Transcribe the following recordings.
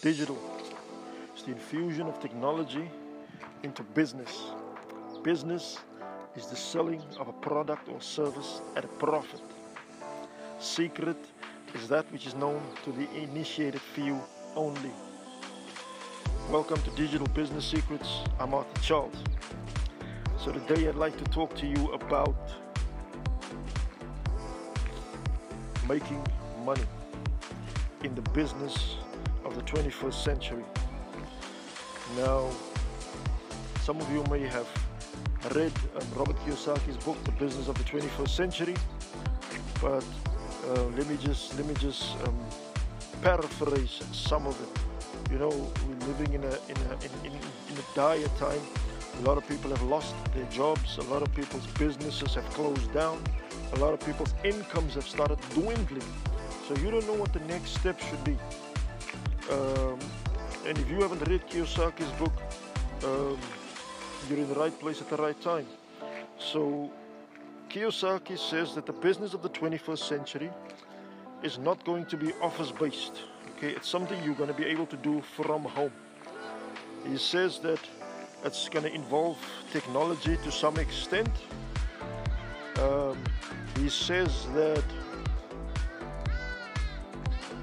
digital. It's the infusion of technology into business. Business is the selling of a product or service at a profit. Secret is that which is known to the initiated few only. Welcome to Digital Business Secrets. I'm Arthur Charles. So today I'd like to talk to you about making money in the business the 21st century. Now, some of you may have read um, Robert Kiyosaki's book, The Business of the 21st Century, but uh, let me just let me just um, paraphrase some of it. You know, we're living in a in a in, in, in a dire time. A lot of people have lost their jobs. A lot of people's businesses have closed down. A lot of people's incomes have started dwindling. So you don't know what the next step should be. Um, and if you haven't read Kiyosaki's book, um, you're in the right place at the right time. So Kiyosaki says that the business of the 21st century is not going to be office based. Okay, it's something you're going to be able to do from home. He says that it's going to involve technology to some extent. Um, he says that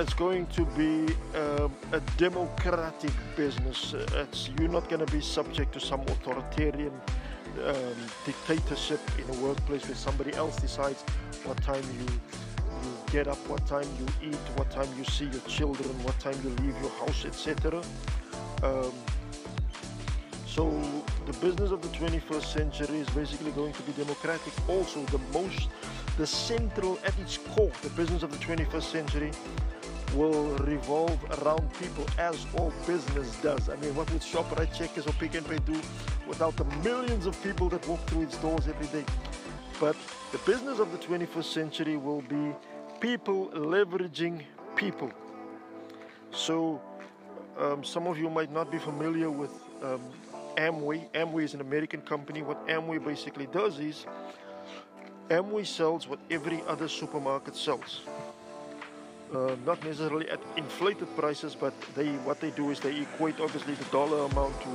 it's going to be um, a democratic business. It's, you're not going to be subject to some authoritarian um, dictatorship in a workplace where somebody else decides what time you you get up, what time you eat, what time you see your children, what time you leave your house, etc. Um, so the business of the 21st century is basically going to be democratic. Also, the most, the central at its core, the business of the 21st century will revolve around people as all business does. I mean, what would ShopRite, Checkers, or Pick n Pay do without the millions of people that walk through its doors every day? But the business of the 21st century will be people leveraging people. So, um, some of you might not be familiar with um, Amway. Amway is an American company. What Amway basically does is Amway sells what every other supermarket sells. Uh, not necessarily at inflated prices, but they what they do is they equate obviously the dollar amount to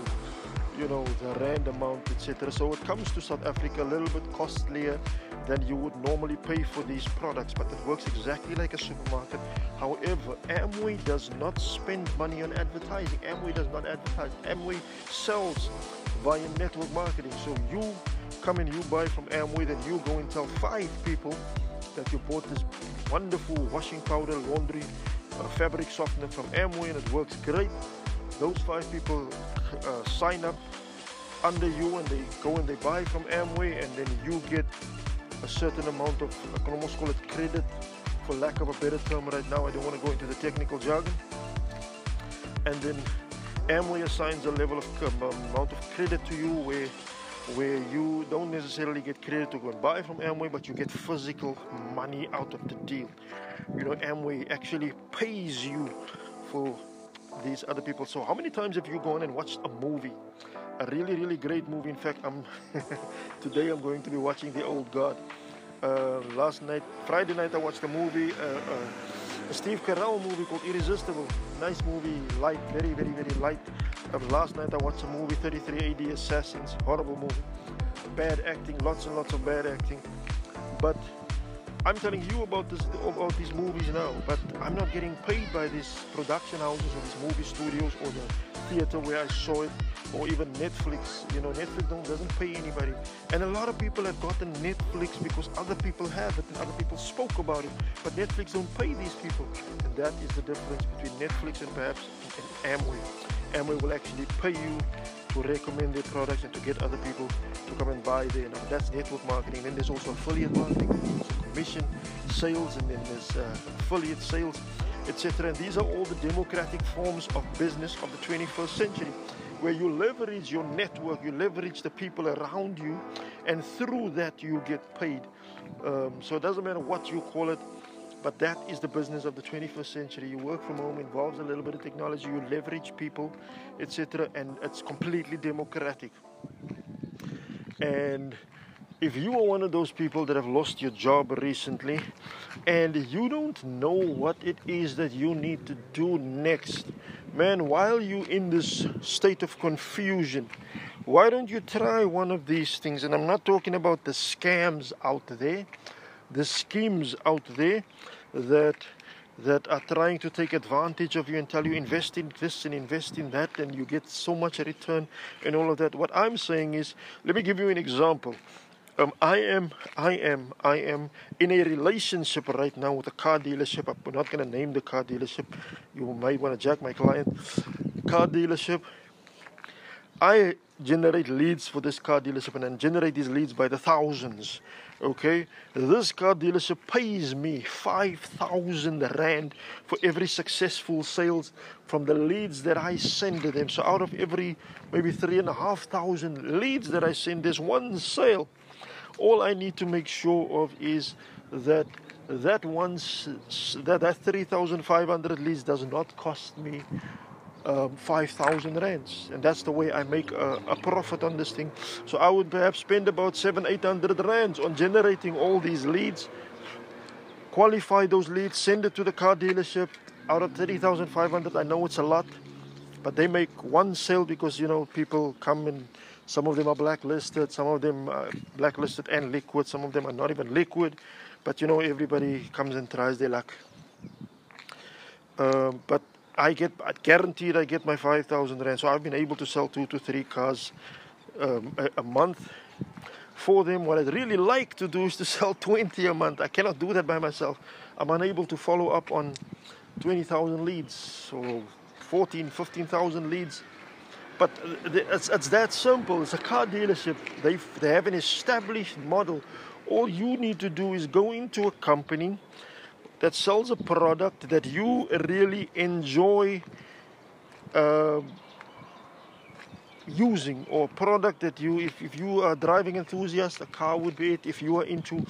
you know the rand amount, etc. So it comes to South Africa a little bit costlier than you would normally pay for these products, but it works exactly like a supermarket. However, Amway does not spend money on advertising. Amway does not advertise. Amway sells via network marketing. So you come and you buy from Amway, then you go and tell five people that you bought this wonderful washing powder, laundry, uh, fabric softener from Amway, and it works great. Those five people uh, sign up under you, and they go and they buy from Amway, and then you get a certain amount of, I can almost call it credit, for lack of a better term right now. I don't want to go into the technical jargon. And then Amway assigns a level of um, amount of credit to you where where you don't necessarily get credit to go and buy from Amway, but you get physical money out of the deal. You know, Amway actually pays you for these other people. So, how many times have you gone and watched a movie? A really, really great movie. In fact, I'm today I'm going to be watching The Old Guard. Uh, last night, Friday night, I watched a movie, uh, uh, Steve Carell movie called Irresistible. Nice movie, light, very, very, very light. last night I watched a movie, 33 AD Assassins, horrible movie. Bad acting, lots and lots of bad acting. But I'm telling you about this about these movies now, but I'm not getting paid by these production houses or these movie studios or the theater where I saw it, or even Netflix. You know, Netflix doesn't pay anybody, and a lot of people have gotten Netflix because other people have it and other people spoke about it, but Netflix don't pay these people, and that is the difference between Netflix and perhaps and Amway. Amway will actually pay you to recommend their products and to get other people to come and buy there. Now that's network marketing. Then there's also affiliate marketing, commission sales, and then there's uh, affiliate sales, etc. And these are all the democratic forms of business of the 21st century, where you leverage your network, you leverage the people around you, and through that you get paid. Um, so it doesn't matter what you call it. But that is the business of the 21st century. You work from home, involves a little bit of technology, you leverage people, etc., and it's completely democratic. And if you are one of those people that have lost your job recently and you don't know what it is that you need to do next, man, while you're in this state of confusion, why don't you try one of these things? And I'm not talking about the scams out there, the schemes out there that that are trying to take advantage of you and tell you invest in this and invest in that and you get so much return and all of that. What I'm saying is, let me give you an example. Um, I am, I am, I am in a relationship right now with a car dealership. I'm not going to name the car dealership. You might want to jack my client. Car dealership. I generate leads for this car dealership and generate these leads by the thousands. Okay, this car dealership pays me 5,000 Rand for every successful sales from the leads that I send to them. So, out of every maybe three and a half thousand leads that I send, there's one sale. All I need to make sure of is that that once that that 3,500 leads does not cost me um, 5,000 rands, and that's the way I make a, a, profit on this thing. So I would perhaps spend about seven, 800 rands on generating all these leads, qualify those leads, send it to the car dealership. Out of 3,500, I know it's a lot, but they make one sale because you know people come and some of them are blacklisted, some of them are blacklisted and liquid, some of them are not even liquid, but you know everybody comes and tries their luck. Um, but I get I guaranteed I get my 5,000 rand. So I've been able to sell two to three cars um, a, a, month for them. What I'd really like to do is to sell 20 a month. I cannot do that by myself. I'm unable to follow up on 20,000 leads or 14, 15,000 leads. But it's, it's that simple. It's a car dealership. They they have an established model. All you need to do is go into a company that sells a product that you really enjoy uh, using or product that you if, if you are driving enthusiast a car would be it if you are into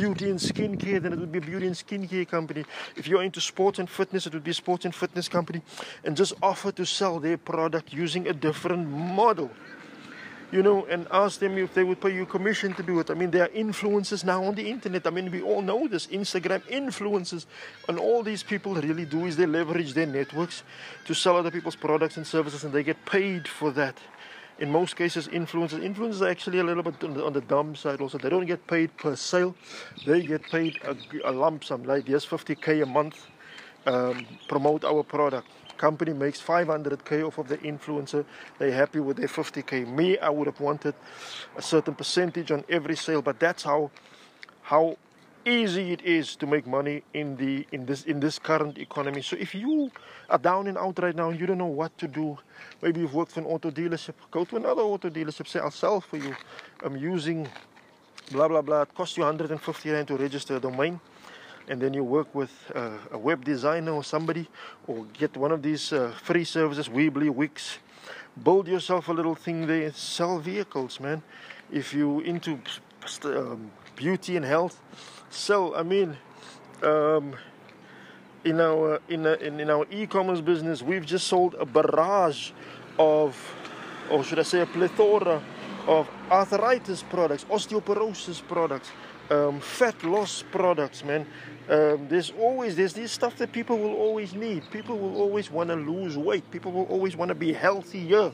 beauty and skincare then it would be a beauty and skincare company if you're into sports and fitness it would be a sports and fitness company and just offer to sell their product using a different model you know, and ask them if they would pay you commission to do it. I mean, there are influencers now on the internet. I mean, we all know this. Instagram influencers, and all these people really do is they leverage their networks to sell other people's products and services, and they get paid for that. In most cases, influencers, influencers are actually a little bit on the, on the dumb side also. They don't get paid per sale; they get paid a, a lump sum, like yes, 50k a month. Um, promote our product company makes 500k off of the influencer, they're happy with their 50k. Me, I would have wanted a certain percentage on every sale, but that's how how easy it is to make money in the in this in this current economy. So if you are down and out right now and you don't know what to do, maybe you've worked for an auto dealership, go to another auto dealership, say I'll sell for you. I'm using blah blah blah. It costs you 150 rand to register a domain and then you work with uh, a web designer or somebody or get one of these uh, free services weebly wix build yourself a little thing there sell vehicles man if you into um, beauty and health So i mean um, in our in, a, in, in our e-commerce business we've just sold a barrage of or should i say a plethora of arthritis products osteoporosis products um, fat loss products man um, there's always there's this stuff that people will always need. People will always want to lose weight. People will always want to be healthier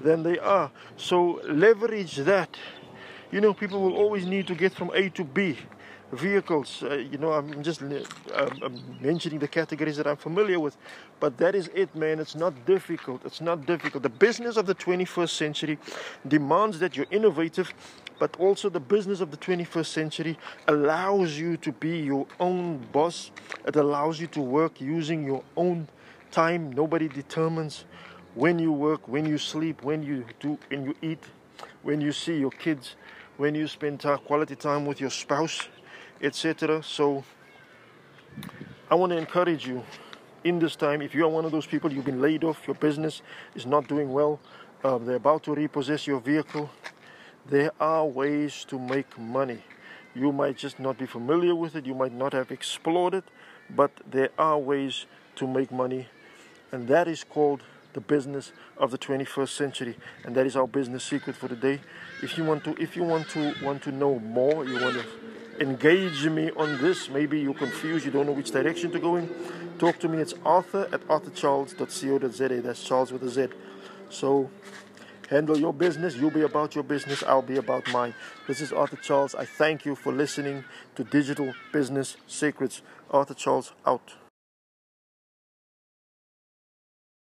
than they are. So leverage that. You know, people will always need to get from A to B. Vehicles, uh, you know, I'm just uh, I'm mentioning the categories that I'm familiar with, but that is it, man. It's not difficult. It's not difficult. The business of the 21st century demands that you're innovative but also the business of the 21st century allows you to be your own boss. It allows you to work using your own time. Nobody determines when you work, when you sleep, when you do, when you eat, when you see your kids, when you spend quality time with your spouse, etc. So I want to encourage you in this time. If you are one of those people, you've been laid off, your business is not doing well, uh, they're about to repossess your vehicle, there are ways to make money. You might just not be familiar with it, you might not have explored it, but there are ways to make money, and that is called the business of the 21st century. And that is our business secret for the day. If you want to, if you want to want to know more, you want to engage me on this. Maybe you're confused, you don't know which direction to go in. Talk to me. It's Arthur at arthurcharles.co.za. That's Charles with a Z. So handle your business. You'll be about your business. I'll be about mine. This is Arthur Charles. I thank you for listening to Digital Business Secrets. Arthur Charles out.